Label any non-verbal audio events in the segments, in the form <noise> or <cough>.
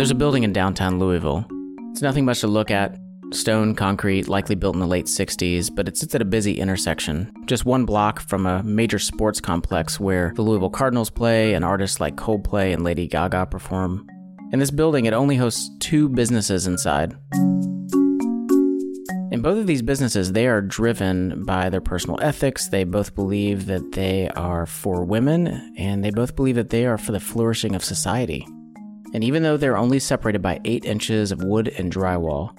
There's a building in downtown Louisville. It's nothing much to look at stone, concrete, likely built in the late 60s, but it sits at a busy intersection, just one block from a major sports complex where the Louisville Cardinals play and artists like Coldplay and Lady Gaga perform. In this building, it only hosts two businesses inside. In both of these businesses, they are driven by their personal ethics. They both believe that they are for women, and they both believe that they are for the flourishing of society. And even though they're only separated by eight inches of wood and drywall,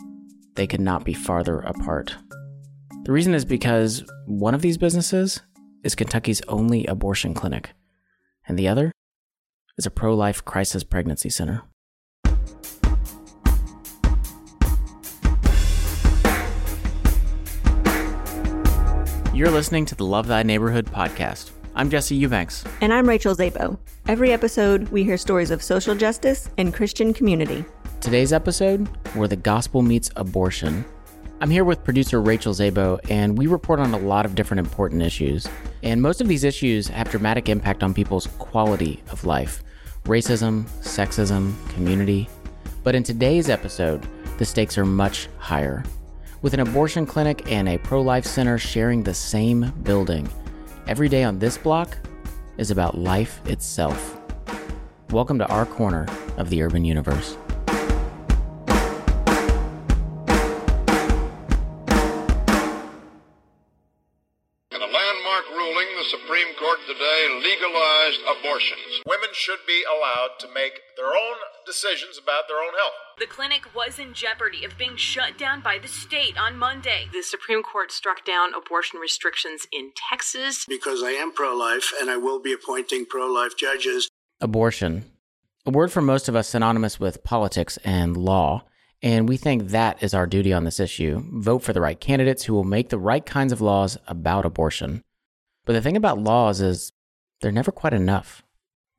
they could not be farther apart. The reason is because one of these businesses is Kentucky's only abortion clinic, and the other is a pro life crisis pregnancy center. You're listening to the Love Thy Neighborhood podcast. I'm Jesse Eubanks. And I'm Rachel Zabo. Every episode, we hear stories of social justice and Christian community. Today's episode, where the gospel meets abortion. I'm here with producer Rachel Zabo, and we report on a lot of different important issues. And most of these issues have dramatic impact on people's quality of life racism, sexism, community. But in today's episode, the stakes are much higher. With an abortion clinic and a pro life center sharing the same building, every day on this block is about life itself. Welcome to our corner of the urban universe. In a landmark ruling, the Supreme Court today legalized abortions. Women should be allowed to make their own decisions about their own health. The clinic was in jeopardy of being shut down by the state on Monday. The Supreme Court struck down abortion restrictions in Texas. Because I am pro life and I will be appointing pro life judges. Abortion. A word for most of us synonymous with politics and law. And we think that is our duty on this issue. Vote for the right candidates who will make the right kinds of laws about abortion. But the thing about laws is they're never quite enough.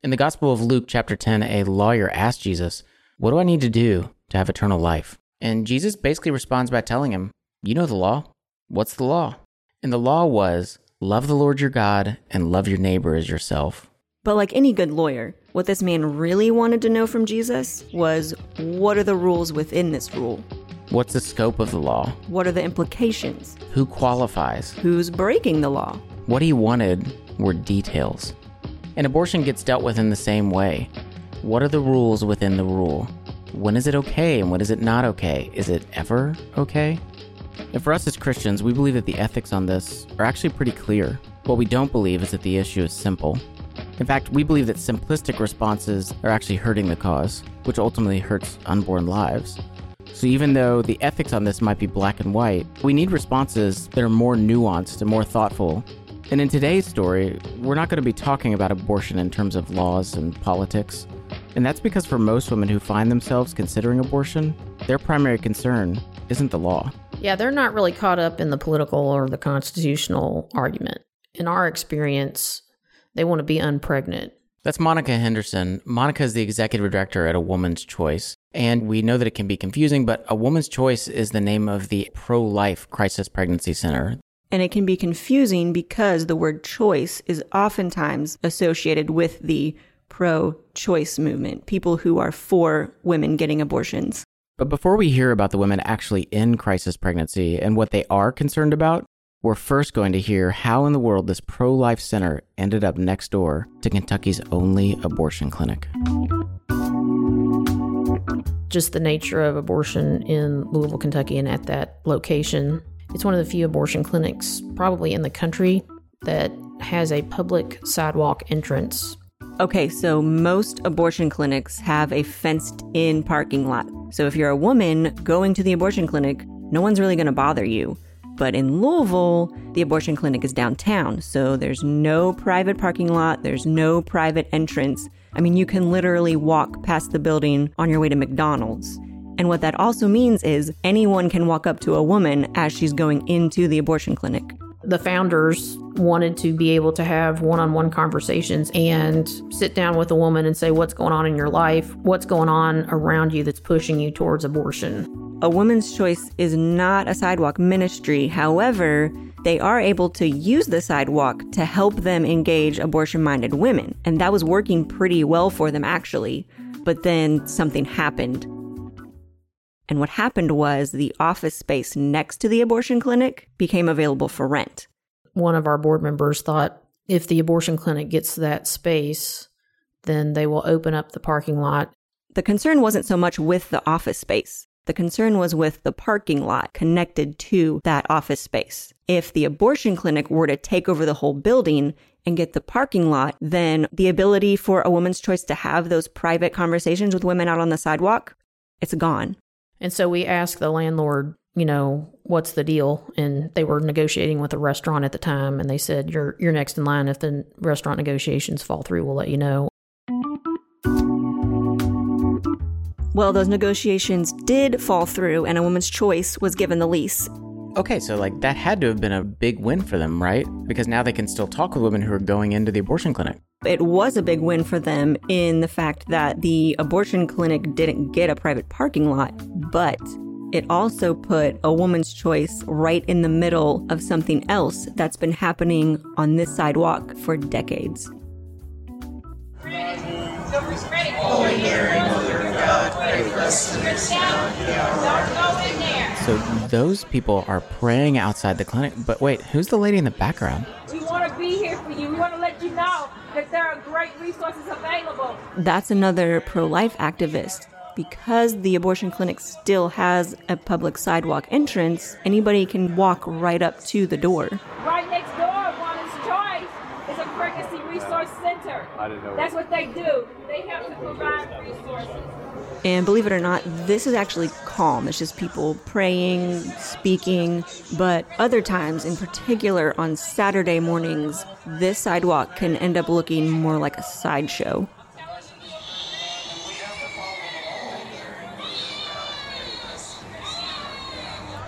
In the Gospel of Luke, chapter 10, a lawyer asked Jesus, What do I need to do to have eternal life? And Jesus basically responds by telling him, You know the law. What's the law? And the law was love the Lord your God and love your neighbor as yourself. But like any good lawyer, what this man really wanted to know from Jesus was what are the rules within this rule? What's the scope of the law? What are the implications? Who qualifies? Who's breaking the law? What he wanted were details. And abortion gets dealt with in the same way. What are the rules within the rule? When is it okay and when is it not okay? Is it ever okay? And for us as Christians, we believe that the ethics on this are actually pretty clear. What we don't believe is that the issue is simple. In fact, we believe that simplistic responses are actually hurting the cause, which ultimately hurts unborn lives. So even though the ethics on this might be black and white, we need responses that are more nuanced and more thoughtful. And in today's story, we're not going to be talking about abortion in terms of laws and politics. And that's because for most women who find themselves considering abortion, their primary concern isn't the law. Yeah, they're not really caught up in the political or the constitutional argument. In our experience, they want to be unpregnant. That's Monica Henderson. Monica is the executive director at A Woman's Choice. And we know that it can be confusing, but A Woman's Choice is the name of the pro life crisis pregnancy center. And it can be confusing because the word choice is oftentimes associated with the pro choice movement, people who are for women getting abortions. But before we hear about the women actually in crisis pregnancy and what they are concerned about, we're first going to hear how in the world this pro life center ended up next door to Kentucky's only abortion clinic. Just the nature of abortion in Louisville, Kentucky, and at that location. It's one of the few abortion clinics, probably in the country, that has a public sidewalk entrance. Okay, so most abortion clinics have a fenced in parking lot. So if you're a woman going to the abortion clinic, no one's really going to bother you. But in Louisville, the abortion clinic is downtown, so there's no private parking lot, there's no private entrance. I mean, you can literally walk past the building on your way to McDonald's. And what that also means is anyone can walk up to a woman as she's going into the abortion clinic. The founders wanted to be able to have one on one conversations and sit down with a woman and say, What's going on in your life? What's going on around you that's pushing you towards abortion? A woman's choice is not a sidewalk ministry. However, they are able to use the sidewalk to help them engage abortion minded women. And that was working pretty well for them, actually. But then something happened. And what happened was the office space next to the abortion clinic became available for rent. One of our board members thought if the abortion clinic gets that space, then they will open up the parking lot. The concern wasn't so much with the office space. The concern was with the parking lot connected to that office space. If the abortion clinic were to take over the whole building and get the parking lot, then the ability for a woman's choice to have those private conversations with women out on the sidewalk, it's gone. And so we asked the landlord, you know, what's the deal? And they were negotiating with a restaurant at the time and they said, You're you're next in line. If the restaurant negotiations fall through, we'll let you know. Well, those negotiations did fall through, and a woman's choice was given the lease. Okay, so like that had to have been a big win for them, right? Because now they can still talk with women who are going into the abortion clinic. It was a big win for them in the fact that the abortion clinic didn't get a private parking lot, but it also put a woman's choice right in the middle of something else that's been happening on this sidewalk for decades. So those people are praying outside the clinic. But wait, who's the lady in the background? We want to be here for you. We want to let you know that there are great resources available. That's another pro life activist. Because the abortion clinic still has a public sidewalk entrance, anybody can walk right up to the door. Right next door, Woman's Choice is a pregnancy resource center. I didn't know. That's what they do. They help to provide resources. And believe it or not, this is actually calm. It's just people praying, speaking. But other times, in particular on Saturday mornings, this sidewalk can end up looking more like a sideshow.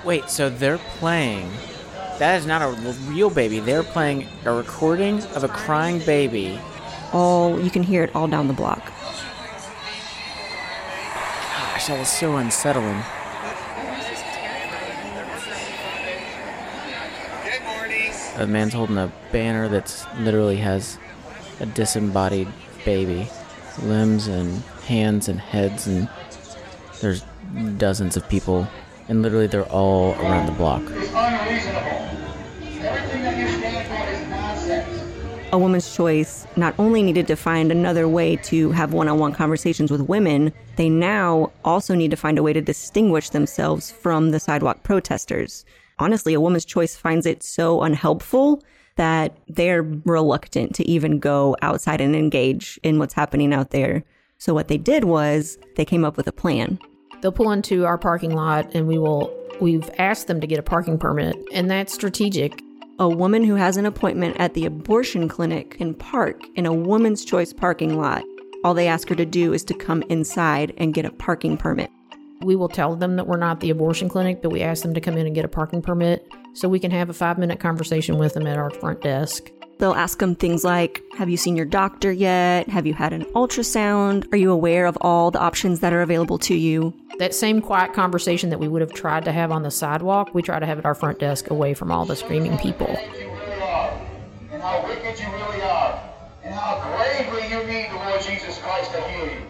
Wait, so they're playing. That is not a real baby. They're playing a recording of a crying baby. All you can hear it all down the block. Gosh, that is so unsettling. A man's holding a banner that's literally has a disembodied baby, limbs and hands and heads, and there's dozens of people, and literally they're all around the block. A woman's choice not only needed to find another way to have one on one conversations with women, they now also need to find a way to distinguish themselves from the sidewalk protesters. Honestly, a woman's choice finds it so unhelpful that they're reluctant to even go outside and engage in what's happening out there. So, what they did was they came up with a plan. They'll pull into our parking lot and we will we've asked them to get a parking permit and that's strategic. A woman who has an appointment at the abortion clinic can park in a woman's choice parking lot. All they ask her to do is to come inside and get a parking permit. We will tell them that we're not the abortion clinic, but we ask them to come in and get a parking permit so we can have a five minute conversation with them at our front desk. They'll ask them things like Have you seen your doctor yet? Have you had an ultrasound? Are you aware of all the options that are available to you? That same quiet conversation that we would have tried to have on the sidewalk, we try to have at our front desk away from all the screaming people. And how wicked you really are. And how gravely you need the Lord Jesus Christ to heal you.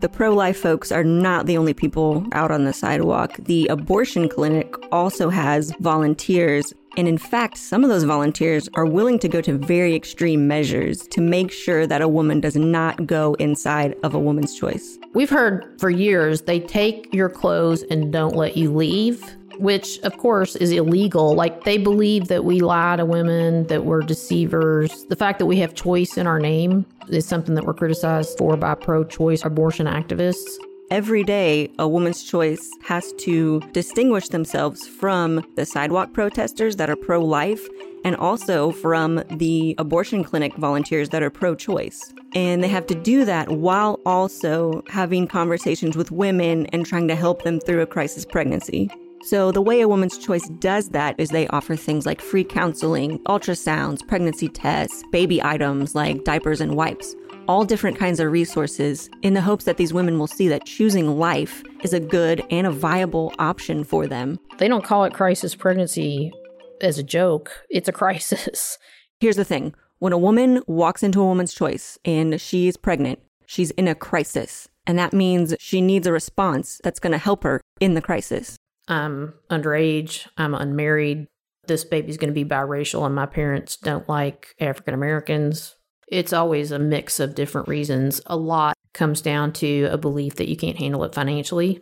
The pro life folks are not the only people out on the sidewalk. The abortion clinic also has volunteers. And in fact, some of those volunteers are willing to go to very extreme measures to make sure that a woman does not go inside of a woman's choice. We've heard for years they take your clothes and don't let you leave, which of course is illegal. Like they believe that we lie to women, that we're deceivers. The fact that we have choice in our name is something that we're criticized for by pro choice abortion activists. Every day, a woman's choice has to distinguish themselves from the sidewalk protesters that are pro life and also from the abortion clinic volunteers that are pro choice. And they have to do that while also having conversations with women and trying to help them through a crisis pregnancy. So, the way a woman's choice does that is they offer things like free counseling, ultrasounds, pregnancy tests, baby items like diapers and wipes all different kinds of resources in the hopes that these women will see that choosing life is a good and a viable option for them. They don't call it crisis pregnancy as a joke, it's a crisis. <laughs> Here's the thing when a woman walks into a woman's choice and she's pregnant, she's in a crisis. And that means she needs a response that's going to help her in the crisis. I'm underage, I'm unmarried, this baby's going to be biracial, and my parents don't like African Americans. It's always a mix of different reasons. A lot comes down to a belief that you can't handle it financially.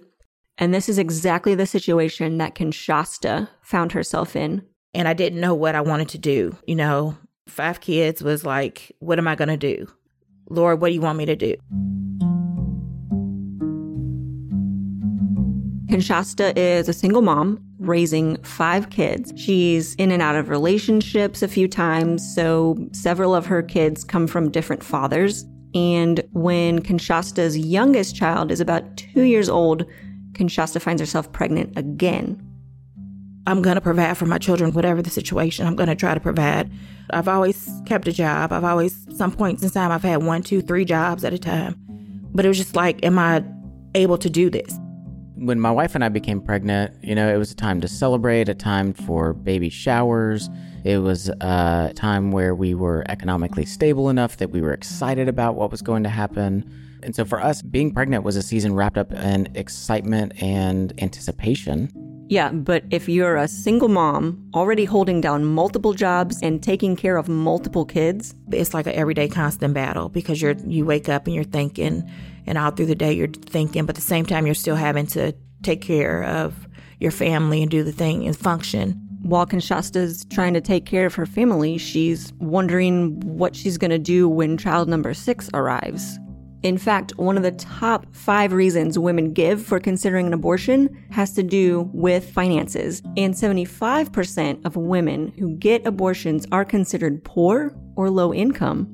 And this is exactly the situation that Kinshasta found herself in. And I didn't know what I wanted to do. You know, five kids was like, what am I going to do? Lord, what do you want me to do? Kinshasta is a single mom raising five kids. She's in and out of relationships a few times, so several of her kids come from different fathers. And when Kinshasta's youngest child is about two years old, Kinshasta finds herself pregnant again. I'm going to provide for my children, whatever the situation. I'm going to try to provide. I've always kept a job. I've always, some points in time, I've had one, two, three jobs at a time. But it was just like, am I able to do this? When my wife and I became pregnant, you know, it was a time to celebrate, a time for baby showers. It was a time where we were economically stable enough that we were excited about what was going to happen. And so for us, being pregnant was a season wrapped up in excitement and anticipation. Yeah, but if you're a single mom already holding down multiple jobs and taking care of multiple kids, it's like an everyday constant battle because you're you wake up and you're thinking and all through the day you're thinking, but at the same time you're still having to take care of your family and do the thing and function. While Kinshasta's trying to take care of her family, she's wondering what she's going to do when child number six arrives. In fact, one of the top five reasons women give for considering an abortion has to do with finances. And 75% of women who get abortions are considered poor or low income.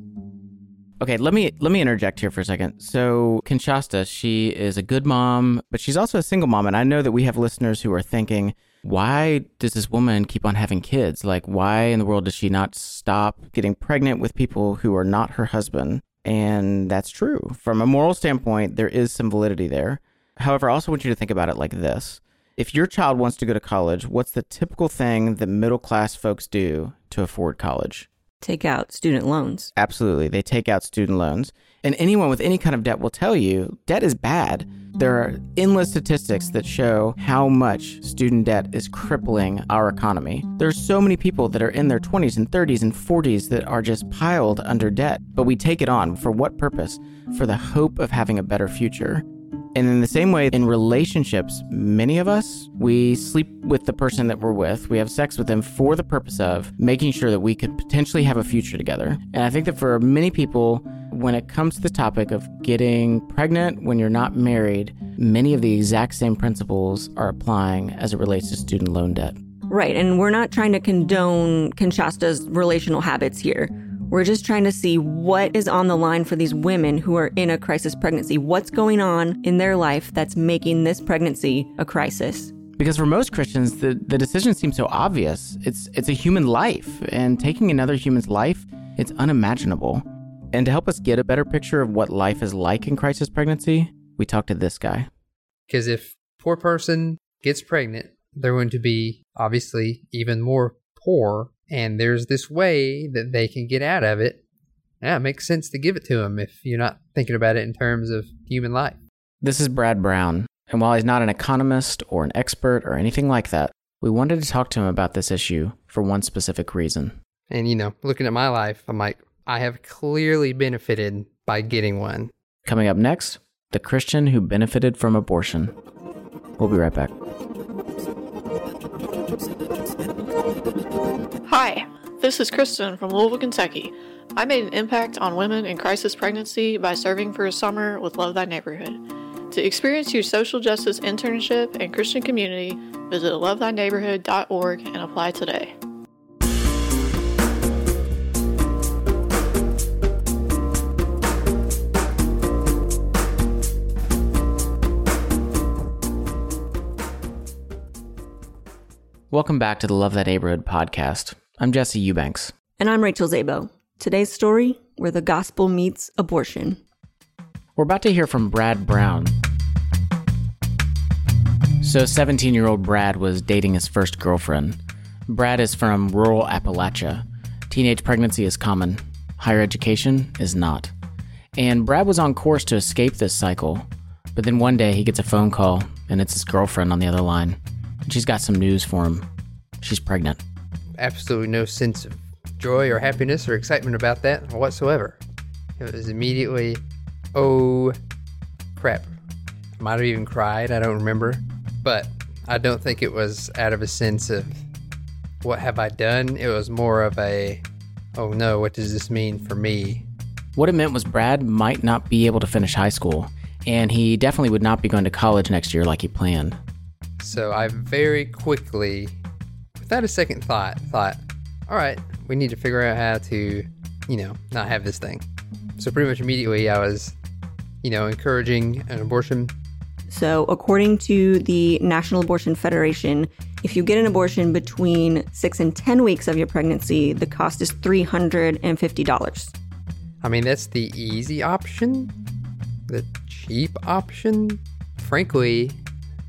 Okay, let me let me interject here for a second. So, Kinshasta, she is a good mom, but she's also a single mom, and I know that we have listeners who are thinking, why does this woman keep on having kids? Like, why in the world does she not stop getting pregnant with people who are not her husband? And that's true. From a moral standpoint, there is some validity there. However, I also want you to think about it like this. If your child wants to go to college, what's the typical thing that middle class folks do to afford college? Take out student loans. Absolutely. They take out student loans. And anyone with any kind of debt will tell you debt is bad. There are endless statistics that show how much student debt is crippling our economy. There are so many people that are in their 20s and 30s and 40s that are just piled under debt, but we take it on. For what purpose? For the hope of having a better future. And in the same way, in relationships, many of us, we sleep with the person that we're with. We have sex with them for the purpose of making sure that we could potentially have a future together. And I think that for many people, when it comes to the topic of getting pregnant when you're not married, many of the exact same principles are applying as it relates to student loan debt. Right. And we're not trying to condone Kinshasta's relational habits here. We're just trying to see what is on the line for these women who are in a crisis pregnancy. What's going on in their life that's making this pregnancy a crisis? Because for most Christians, the, the decision seems so obvious. It's it's a human life, and taking another human's life, it's unimaginable. And to help us get a better picture of what life is like in crisis pregnancy, we talked to this guy. Because if poor person gets pregnant, they're going to be obviously even more poor and there's this way that they can get out of it. Yeah, it makes sense to give it to them if you're not thinking about it in terms of human life. This is Brad Brown, and while he's not an economist or an expert or anything like that, we wanted to talk to him about this issue for one specific reason. And you know, looking at my life, I'm like, I have clearly benefited by getting one. Coming up next, the Christian who benefited from abortion. We'll be right back. Hi, this is Kristen from Louisville, Kentucky. I made an impact on women in crisis pregnancy by serving for a summer with Love Thy Neighborhood. To experience your social justice internship and Christian community, visit lovethyneighborhood.org and apply today. Welcome back to the Love Thy Neighborhood podcast. I'm Jesse Eubanks. And I'm Rachel Zabo. Today's story where the gospel meets abortion. We're about to hear from Brad Brown. So, 17 year old Brad was dating his first girlfriend. Brad is from rural Appalachia. Teenage pregnancy is common, higher education is not. And Brad was on course to escape this cycle. But then one day he gets a phone call, and it's his girlfriend on the other line. And she's got some news for him. She's pregnant. Absolutely no sense of joy or happiness or excitement about that whatsoever. It was immediately, oh crap. Might have even cried, I don't remember. But I don't think it was out of a sense of what have I done? It was more of a, oh no, what does this mean for me? What it meant was Brad might not be able to finish high school, and he definitely would not be going to college next year like he planned. So I very quickly, without a second thought, thought, all right, we need to figure out how to, you know, not have this thing. So pretty much immediately I was, you know, encouraging an abortion. So, according to the National Abortion Federation, if you get an abortion between six and 10 weeks of your pregnancy, the cost is $350. I mean, that's the easy option, the cheap option. Frankly,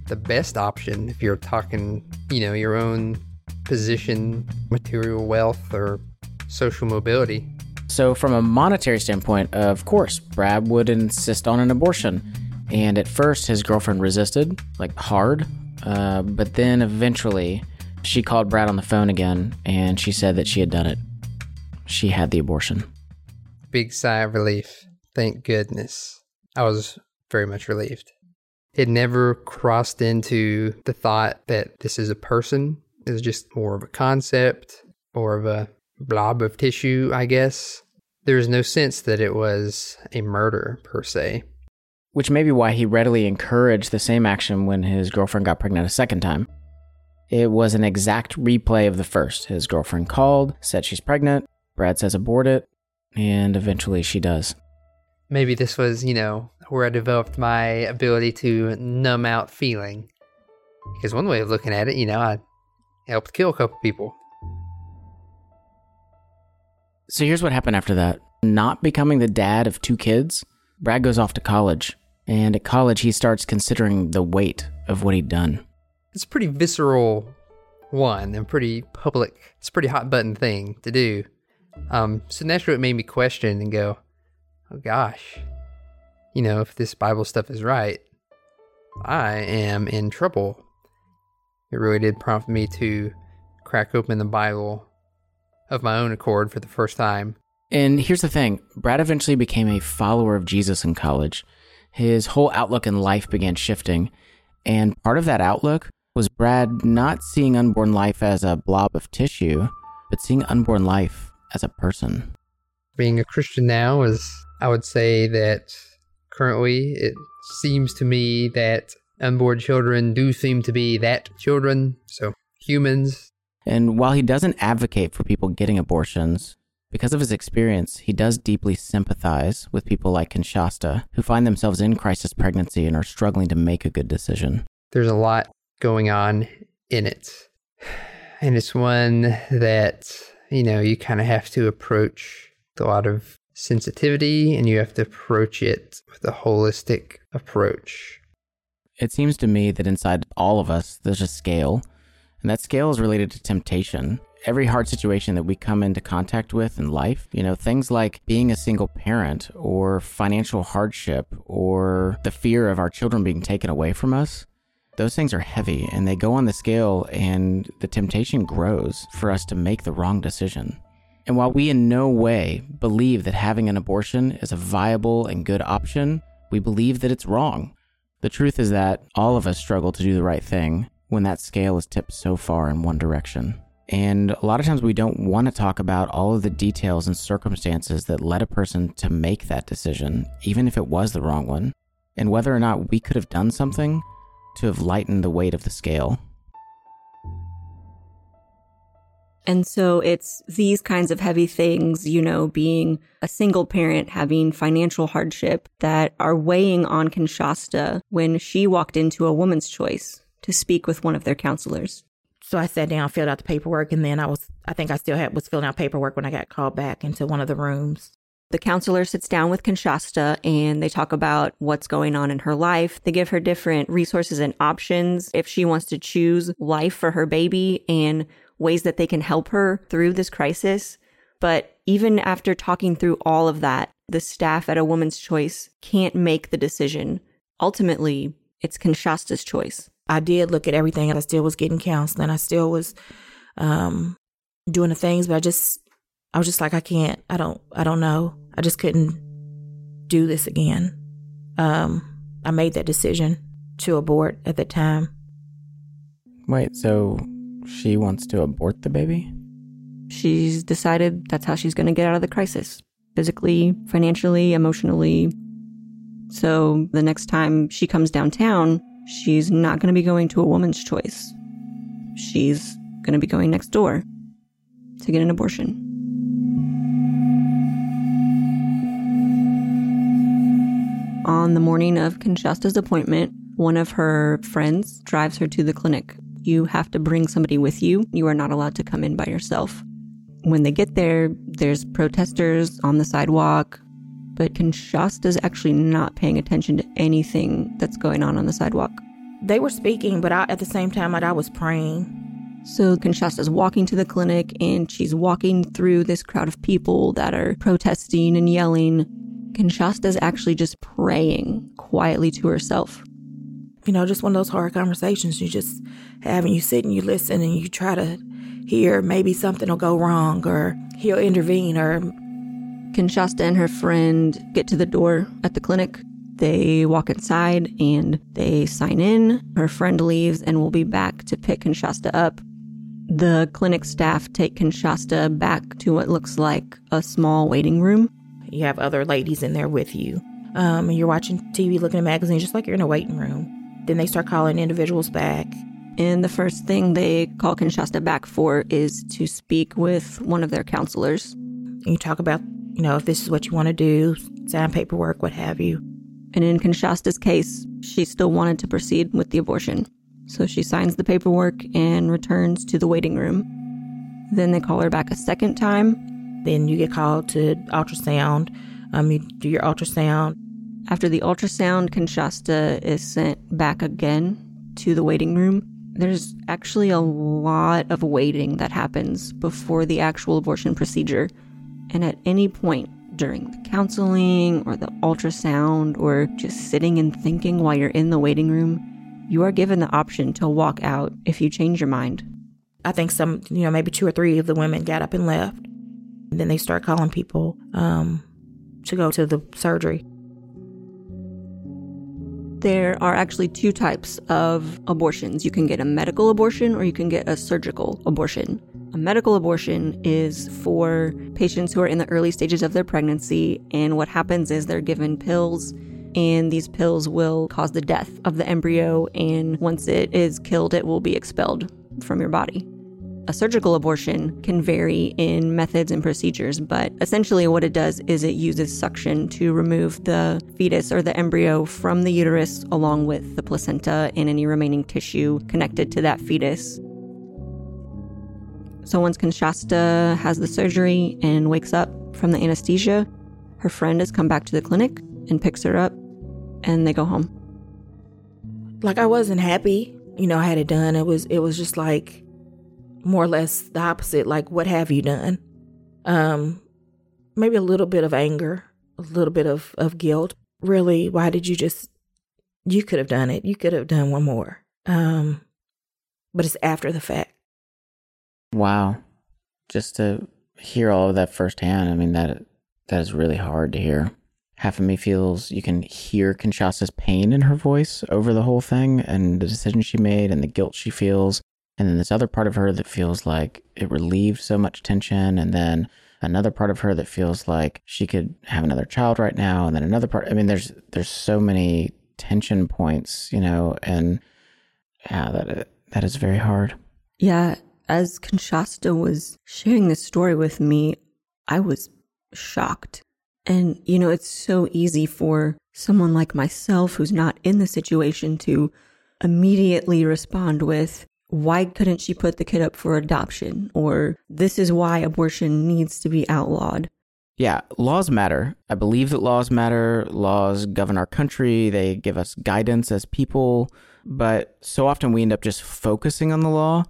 the best option if you're talking, you know, your own position, material wealth, or social mobility. So, from a monetary standpoint, of course, Brad would insist on an abortion. And at first, his girlfriend resisted, like hard. Uh, but then eventually, she called Brad on the phone again and she said that she had done it. She had the abortion. Big sigh of relief. Thank goodness. I was very much relieved. It never crossed into the thought that this is a person. Was just more of a concept, more of a blob of tissue, I guess. There is no sense that it was a murder per se. Which may be why he readily encouraged the same action when his girlfriend got pregnant a second time. It was an exact replay of the first. His girlfriend called, said she's pregnant, Brad says abort it, and eventually she does. Maybe this was, you know, where I developed my ability to numb out feeling. Because one way of looking at it, you know, I helped kill a couple people. So here's what happened after that. Not becoming the dad of two kids, Brad goes off to college. And at college, he starts considering the weight of what he'd done. It's a pretty visceral one and pretty public. It's a pretty hot button thing to do. Um, so naturally, it made me question and go, oh gosh, you know, if this Bible stuff is right, I am in trouble. It really did prompt me to crack open the Bible of my own accord for the first time. And here's the thing Brad eventually became a follower of Jesus in college. His whole outlook in life began shifting. And part of that outlook was Brad not seeing unborn life as a blob of tissue, but seeing unborn life as a person. Being a Christian now is, I would say that currently it seems to me that unborn children do seem to be that children, so humans. And while he doesn't advocate for people getting abortions, because of his experience, he does deeply sympathize with people like Kinshasta who find themselves in crisis pregnancy and are struggling to make a good decision. There's a lot going on in it. And it's one that, you know, you kind of have to approach with a lot of sensitivity and you have to approach it with a holistic approach. It seems to me that inside all of us, there's a scale, and that scale is related to temptation. Every hard situation that we come into contact with in life, you know, things like being a single parent or financial hardship or the fear of our children being taken away from us, those things are heavy and they go on the scale, and the temptation grows for us to make the wrong decision. And while we in no way believe that having an abortion is a viable and good option, we believe that it's wrong. The truth is that all of us struggle to do the right thing when that scale is tipped so far in one direction. And a lot of times we don't want to talk about all of the details and circumstances that led a person to make that decision, even if it was the wrong one, and whether or not we could have done something to have lightened the weight of the scale. And so it's these kinds of heavy things, you know, being a single parent, having financial hardship that are weighing on Kinshasta when she walked into a woman's choice to speak with one of their counselors. So I sat down, filled out the paperwork, and then I was, I think I still had, was filling out paperwork when I got called back into one of the rooms. The counselor sits down with Kinshasta and they talk about what's going on in her life. They give her different resources and options if she wants to choose life for her baby and ways that they can help her through this crisis. But even after talking through all of that, the staff at A Woman's Choice can't make the decision ultimately, it's Kinshasta's choice. I did look at everything and I still was getting counseling. I still was um, doing the things, but I just, I was just like, I can't, I don't, I don't know. I just couldn't do this again. Um, I made that decision to abort at the time. Wait, so she wants to abort the baby? She's decided that's how she's going to get out of the crisis physically, financially, emotionally. So the next time she comes downtown, she's not going to be going to a woman's choice. She's going to be going next door to get an abortion. On the morning of Kinshasta's appointment, one of her friends drives her to the clinic. You have to bring somebody with you. You are not allowed to come in by yourself. When they get there, there's protesters on the sidewalk, but Kinshasta's actually not paying attention to anything that's going on on the sidewalk. They were speaking, but I, at the same time, I was praying. So Kinshasta's walking to the clinic and she's walking through this crowd of people that are protesting and yelling. Kinshasta's actually just praying quietly to herself. You know, just one of those hard conversations you just have and you sit and you listen and you try to hear maybe something will go wrong or he'll intervene or Kinshasta and her friend get to the door at the clinic. They walk inside and they sign in. Her friend leaves and will be back to pick Kinshasta up. The clinic staff take Kinshasta back to what looks like a small waiting room. You have other ladies in there with you. Um, and you're watching TV, looking at magazines, just like you're in a waiting room. Then they start calling individuals back. And the first thing they call Kinshasta back for is to speak with one of their counselors. And you talk about, you know, if this is what you want to do, sign paperwork, what have you. And in Kinshasta's case, she still wanted to proceed with the abortion. So she signs the paperwork and returns to the waiting room. Then they call her back a second time. Then you get called to ultrasound. Um, you do your ultrasound. After the ultrasound, Kinshasta is sent back again to the waiting room. There's actually a lot of waiting that happens before the actual abortion procedure. And at any point during the counseling or the ultrasound or just sitting and thinking while you're in the waiting room, you are given the option to walk out if you change your mind. I think some, you know, maybe two or three of the women got up and left. And then they start calling people um, to go to the surgery. There are actually two types of abortions. You can get a medical abortion or you can get a surgical abortion. A medical abortion is for patients who are in the early stages of their pregnancy, and what happens is they're given pills, and these pills will cause the death of the embryo, and once it is killed, it will be expelled from your body. A surgical abortion can vary in methods and procedures, but essentially what it does is it uses suction to remove the fetus or the embryo from the uterus along with the placenta and any remaining tissue connected to that fetus. So once Kinshasta has the surgery and wakes up from the anesthesia, her friend has come back to the clinic and picks her up and they go home. Like I wasn't happy, you know, I had it done. It was it was just like more or less the opposite like what have you done? Um maybe a little bit of anger a little bit of of guilt. Really why did you just you could have done it. You could have done one more. Um but it's after the fact. Wow. Just to hear all of that firsthand i mean that that is really hard to hear. Half of me feels you can hear Kinshasta's pain in her voice over the whole thing and the decision she made and the guilt she feels and then this other part of her that feels like it relieved so much tension. And then another part of her that feels like she could have another child right now. And then another part, I mean, there's, there's so many tension points, you know, and yeah, that, that is very hard. Yeah. As Kinshasta was sharing this story with me, I was shocked. And, you know, it's so easy for someone like myself who's not in the situation to immediately respond with, why couldn't she put the kid up for adoption? Or this is why abortion needs to be outlawed. Yeah, laws matter. I believe that laws matter. Laws govern our country, they give us guidance as people. But so often we end up just focusing on the law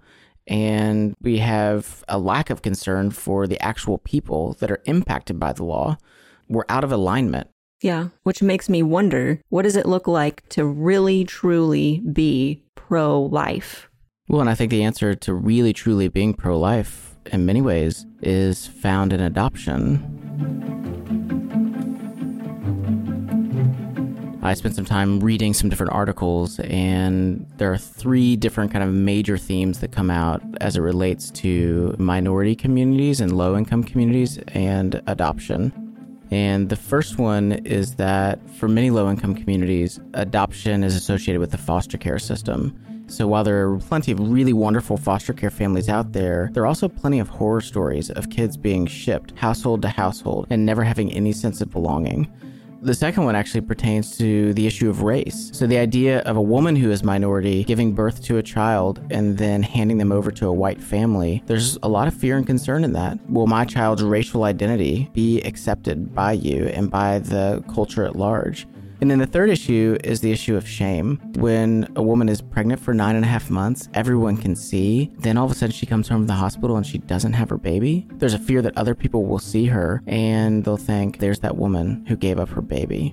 and we have a lack of concern for the actual people that are impacted by the law. We're out of alignment. Yeah, which makes me wonder what does it look like to really, truly be pro life? Well, and I think the answer to really, truly being pro life in many ways is found in adoption. I spent some time reading some different articles, and there are three different kind of major themes that come out as it relates to minority communities and low income communities and adoption. And the first one is that for many low income communities, adoption is associated with the foster care system. So while there are plenty of really wonderful foster care families out there, there are also plenty of horror stories of kids being shipped household to household and never having any sense of belonging. The second one actually pertains to the issue of race. So, the idea of a woman who is minority giving birth to a child and then handing them over to a white family, there's a lot of fear and concern in that. Will my child's racial identity be accepted by you and by the culture at large? And then the third issue is the issue of shame. When a woman is pregnant for nine and a half months, everyone can see. Then all of a sudden she comes home from the hospital and she doesn't have her baby. There's a fear that other people will see her and they'll think, there's that woman who gave up her baby.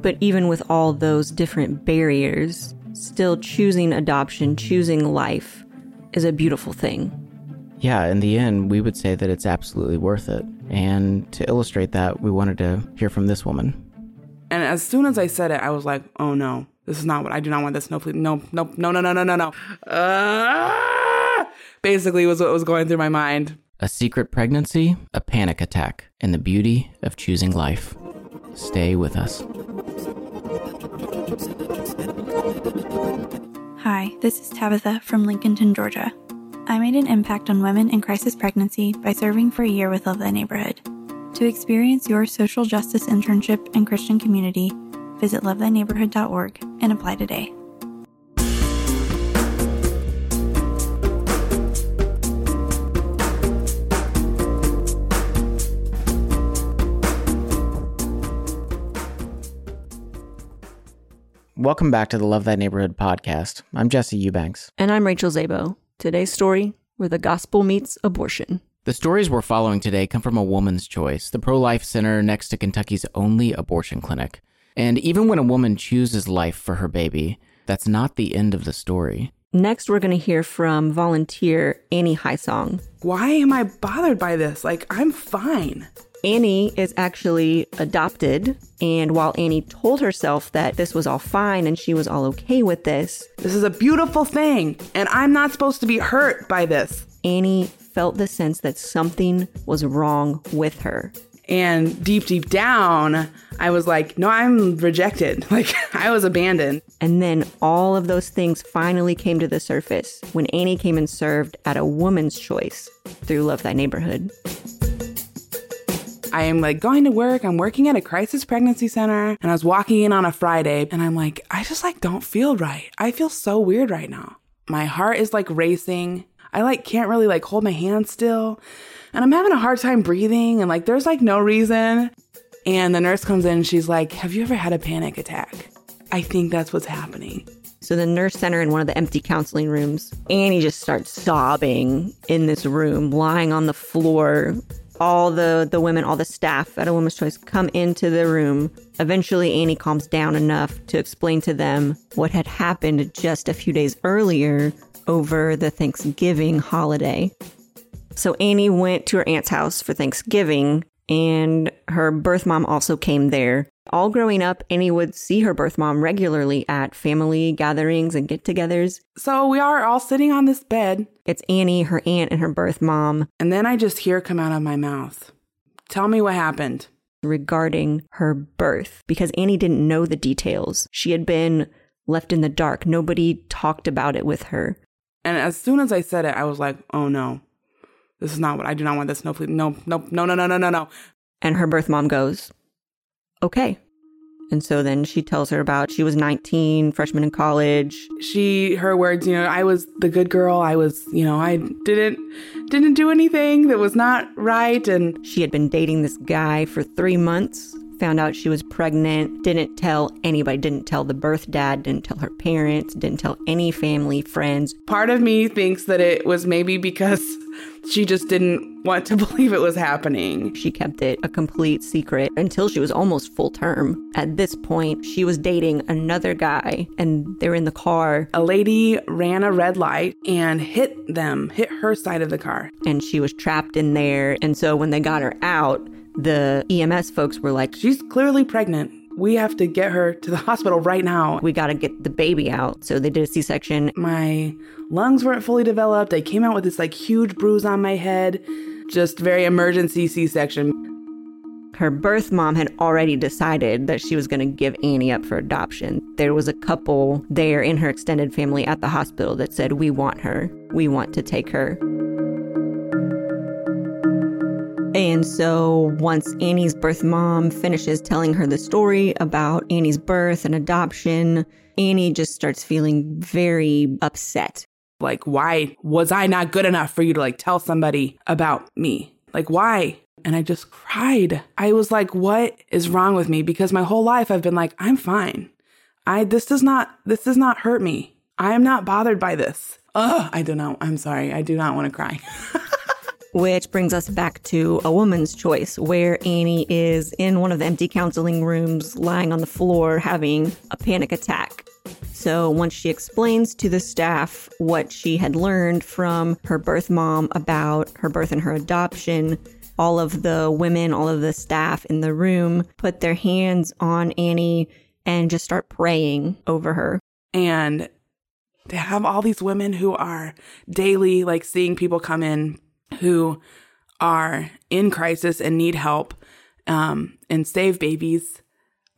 But even with all those different barriers, still choosing adoption, choosing life is a beautiful thing. Yeah, in the end, we would say that it's absolutely worth it. And to illustrate that, we wanted to hear from this woman. And as soon as I said it, I was like, oh no, this is not what I do not want this. No, please. No, no, no, no, no, no, no, no. Uh, basically was what was going through my mind. A secret pregnancy, a panic attack, and the beauty of choosing life. Stay with us. Hi, this is Tabitha from Lincolnton, Georgia. I made an impact on women in crisis pregnancy by serving for a year with Love Thy Neighborhood. To experience your social justice internship and Christian community, visit lovethyneighborhood.org and apply today. Welcome back to the Love Thy Neighborhood podcast. I'm Jesse Eubanks. And I'm Rachel Zabo. Today's story where the gospel meets abortion. The stories we're following today come from a woman's choice, the pro life center next to Kentucky's only abortion clinic. And even when a woman chooses life for her baby, that's not the end of the story. Next, we're going to hear from volunteer Annie Highsong. Why am I bothered by this? Like, I'm fine. Annie is actually adopted. And while Annie told herself that this was all fine and she was all okay with this, this is a beautiful thing. And I'm not supposed to be hurt by this. Annie felt the sense that something was wrong with her. And deep, deep down, I was like, no, I'm rejected. <laughs> Like, I was abandoned. And then all of those things finally came to the surface when Annie came and served at a woman's choice through Love Thy Neighborhood. I am like going to work. I'm working at a crisis pregnancy center and I was walking in on a Friday and I'm like, I just like don't feel right. I feel so weird right now. My heart is like racing. I like can't really like hold my hand still. And I'm having a hard time breathing and like there's like no reason. And the nurse comes in and she's like, Have you ever had a panic attack? I think that's what's happening. So the nurse center in one of the empty counseling rooms, Annie just starts sobbing in this room, lying on the floor. All the, the women, all the staff at A Woman's Choice come into the room. Eventually, Annie calms down enough to explain to them what had happened just a few days earlier over the Thanksgiving holiday. So Annie went to her aunt's house for Thanksgiving, and her birth mom also came there. All growing up, Annie would see her birth mom regularly at family gatherings and get togethers. So we are all sitting on this bed. It's Annie, her aunt, and her birth mom. And then I just hear come out of my mouth Tell me what happened. Regarding her birth, because Annie didn't know the details. She had been left in the dark. Nobody talked about it with her. And as soon as I said it, I was like, oh no, this is not what I do not want this. No, please, no, no, no, no, no, no, no, no. And her birth mom goes, okay. And so then she tells her about she was 19, freshman in college. She, her words, you know, I was the good girl. I was, you know, I didn't, didn't do anything that was not right. And she had been dating this guy for three months found out she was pregnant, didn't tell anybody, didn't tell the birth dad, didn't tell her parents, didn't tell any family, friends. Part of me thinks that it was maybe because she just didn't want to <laughs> believe it was happening. She kept it a complete secret until she was almost full term. At this point, she was dating another guy and they're in the car. A lady ran a red light and hit them, hit her side of the car. And she was trapped in there. And so when they got her out, the EMS folks were like, She's clearly pregnant. We have to get her to the hospital right now. We got to get the baby out. So they did a C section. My lungs weren't fully developed. I came out with this like huge bruise on my head. Just very emergency C section. Her birth mom had already decided that she was going to give Annie up for adoption. There was a couple there in her extended family at the hospital that said, We want her. We want to take her. And so once Annie's birth mom finishes telling her the story about Annie's birth and adoption, Annie just starts feeling very upset. Like, why was I not good enough for you to like tell somebody about me? Like, why? And I just cried. I was like, what is wrong with me? Because my whole life I've been like, I'm fine. I this does not this does not hurt me. I am not bothered by this. Ugh, I don't know. I'm sorry. I do not want to cry. <laughs> Which brings us back to a woman's choice, where Annie is in one of the empty counseling rooms, lying on the floor, having a panic attack. So, once she explains to the staff what she had learned from her birth mom about her birth and her adoption, all of the women, all of the staff in the room put their hands on Annie and just start praying over her. And to have all these women who are daily like seeing people come in who are in crisis and need help um, and save babies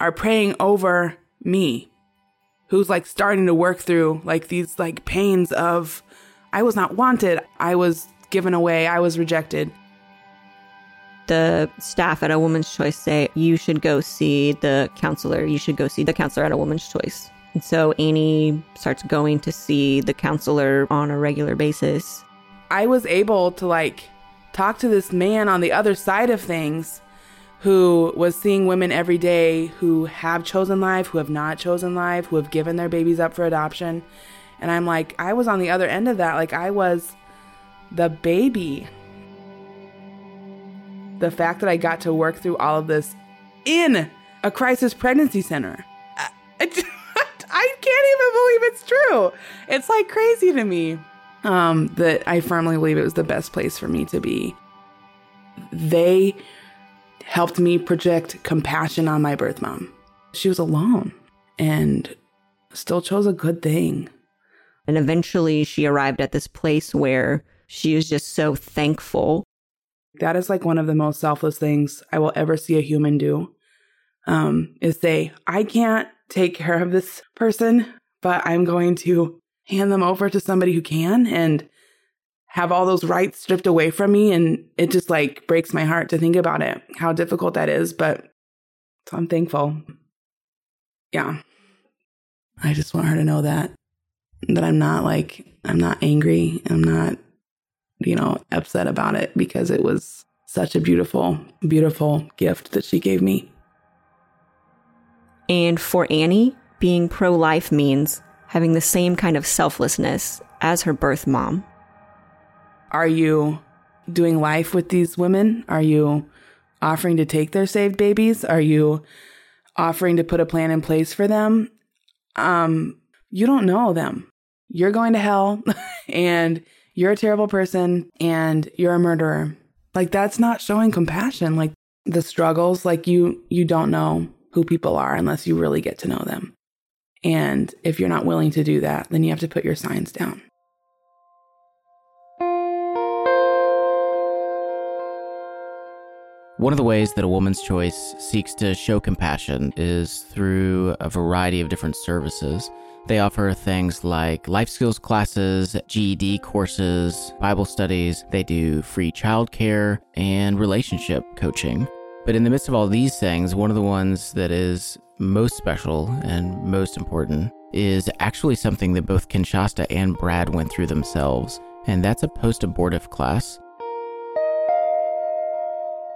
are praying over me who's like starting to work through like these like pains of i was not wanted i was given away i was rejected. The staff at a woman's choice say you should go see the counselor. You should go see the counselor at a woman's choice. And so annie starts going to see the counselor on a regular basis I was able to like talk to this man on the other side of things who was seeing women every day who have chosen life, who have not chosen life, who have given their babies up for adoption. And I'm like, I was on the other end of that. Like, I was the baby. The fact that I got to work through all of this in a crisis pregnancy center. <laughs> I, can't even believe it's true. It's like crazy to me um, that I firmly believe it was the best place for me to be. They helped me project compassion on my birth mom. She was alone and still chose a good thing. And eventually she arrived at this place where she is just so thankful. That is like one of the most selfless things I will ever see a human do. Um, is say, I can't take care of this person, but I'm going to hand them over to somebody who can and have all those rights stripped away from me. And it just like breaks my heart to think about it, how difficult that is. But so I'm thankful. Yeah. I just want her to know that, that I'm not like, I'm not angry. I'm not, you know, upset about it because it was such a beautiful, beautiful gift that she gave me. And for Annie, being pro life means having the same kind of selflessness as her birth mom. Are you doing life with these women? Are you offering to take their saved babies? Are you offering to put a plan in place for them? Um, you don't know them. You're going to hell <laughs> and you're a terrible person and you're a murderer. Like that's not showing compassion. Like the struggles, like you you don't know who people are unless you really get to know them. And if you're not willing to do that, then you have to put your signs down. One of the ways that a woman's choice seeks to show compassion is through a variety of different services. They offer things like life skills classes, GED courses, Bible studies, they do free childcare, and relationship coaching. But in the midst of all these things, one of the ones that is most special and most important is actually something that both Kinshasta and Brad went through themselves, and that's a post abortive class.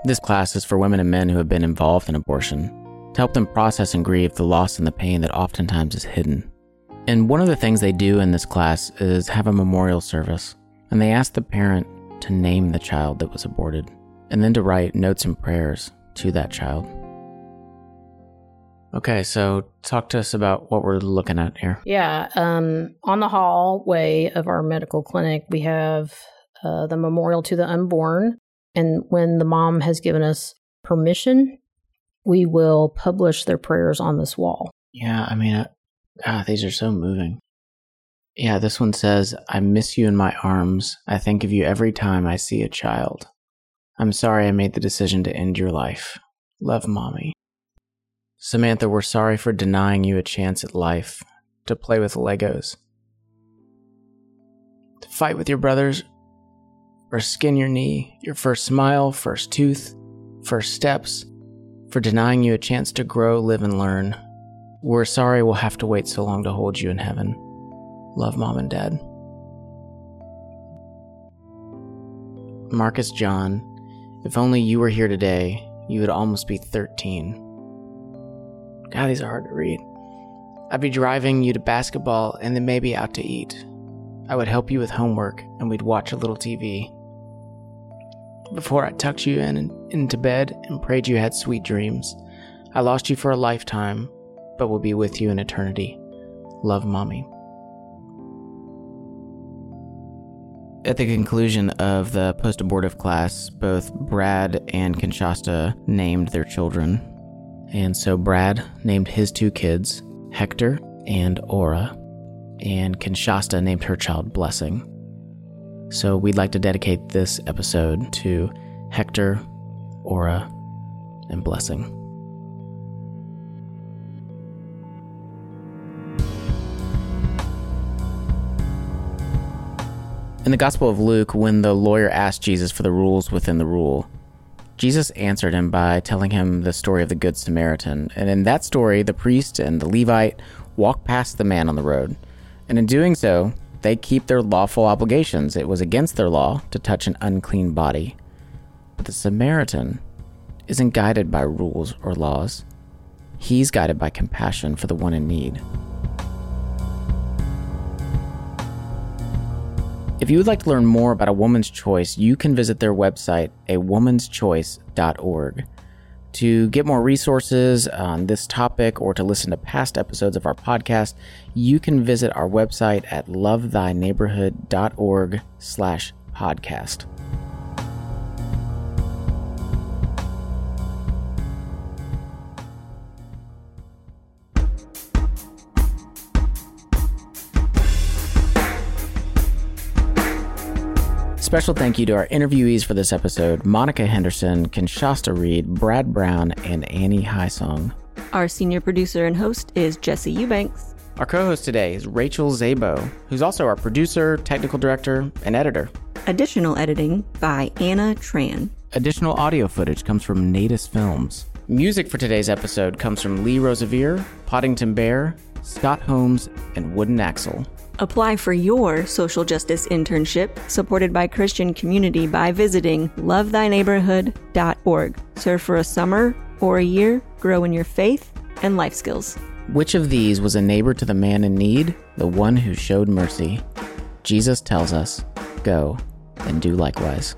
This class is for women and men who have been involved in abortion to help them process and grieve the loss and the pain that oftentimes is hidden. And one of the things they do in this class is have a memorial service, and they ask the parent to name the child that was aborted, and then to write notes and prayers to that child. Okay, so talk to us about what we're looking at here. Yeah, um, on the hallway of our medical clinic, we have uh, the memorial to the unborn. And when the mom has given us permission, we will publish their prayers on this wall. Yeah, I mean, uh, ah, these are so moving. Yeah, this one says, I miss you in my arms. I think of you every time I see a child. I'm sorry I made the decision to end your life. Love, Mommy. Samantha, we're sorry for denying you a chance at life, to play with Legos, to fight with your brothers, or skin your knee, your first smile, first tooth, first steps, for denying you a chance to grow, live, and learn. We're sorry we'll have to wait so long to hold you in heaven. Love, Mom and Dad. Marcus John, if only you were here today, you would almost be 13. God, these are hard to read. I'd be driving you to basketball and then maybe out to eat. I would help you with homework and we'd watch a little TV. Before I tucked you in into bed and prayed you had sweet dreams, I lost you for a lifetime, but will be with you in eternity. Love, Mommy. At the conclusion of the post abortive class, both Brad and Kinshasta named their children. And so Brad named his two kids Hector and Aura, and Kinshasta named her child Blessing. So we'd like to dedicate this episode to Hector, Aura, and Blessing. In the Gospel of Luke, when the lawyer asked Jesus for the rules within the rule, Jesus answered him by telling him the story of the Good Samaritan. And in that story, the priest and the Levite walk past the man on the road. And in doing so, they keep their lawful obligations. It was against their law to touch an unclean body. But the Samaritan isn't guided by rules or laws, he's guided by compassion for the one in need. If you would like to learn more about a woman's choice, you can visit their website, awomanschoice.org. To get more resources on this topic or to listen to past episodes of our podcast, you can visit our website at lovethyneighborhood.org slash podcast. Special thank you to our interviewees for this episode Monica Henderson, Kinshasta Reed, Brad Brown, and Annie Highsong. Our senior producer and host is Jesse Eubanks. Our co host today is Rachel Zabo, who's also our producer, technical director, and editor. Additional editing by Anna Tran. Additional audio footage comes from Natus Films. Music for today's episode comes from Lee Rosevere, Poddington Bear, Scott Holmes, and Wooden Axle. Apply for your social justice internship supported by Christian Community by visiting lovethyneighborhood.org. Serve for a summer or a year, grow in your faith and life skills. Which of these was a neighbor to the man in need? The one who showed mercy. Jesus tells us, Go and do likewise.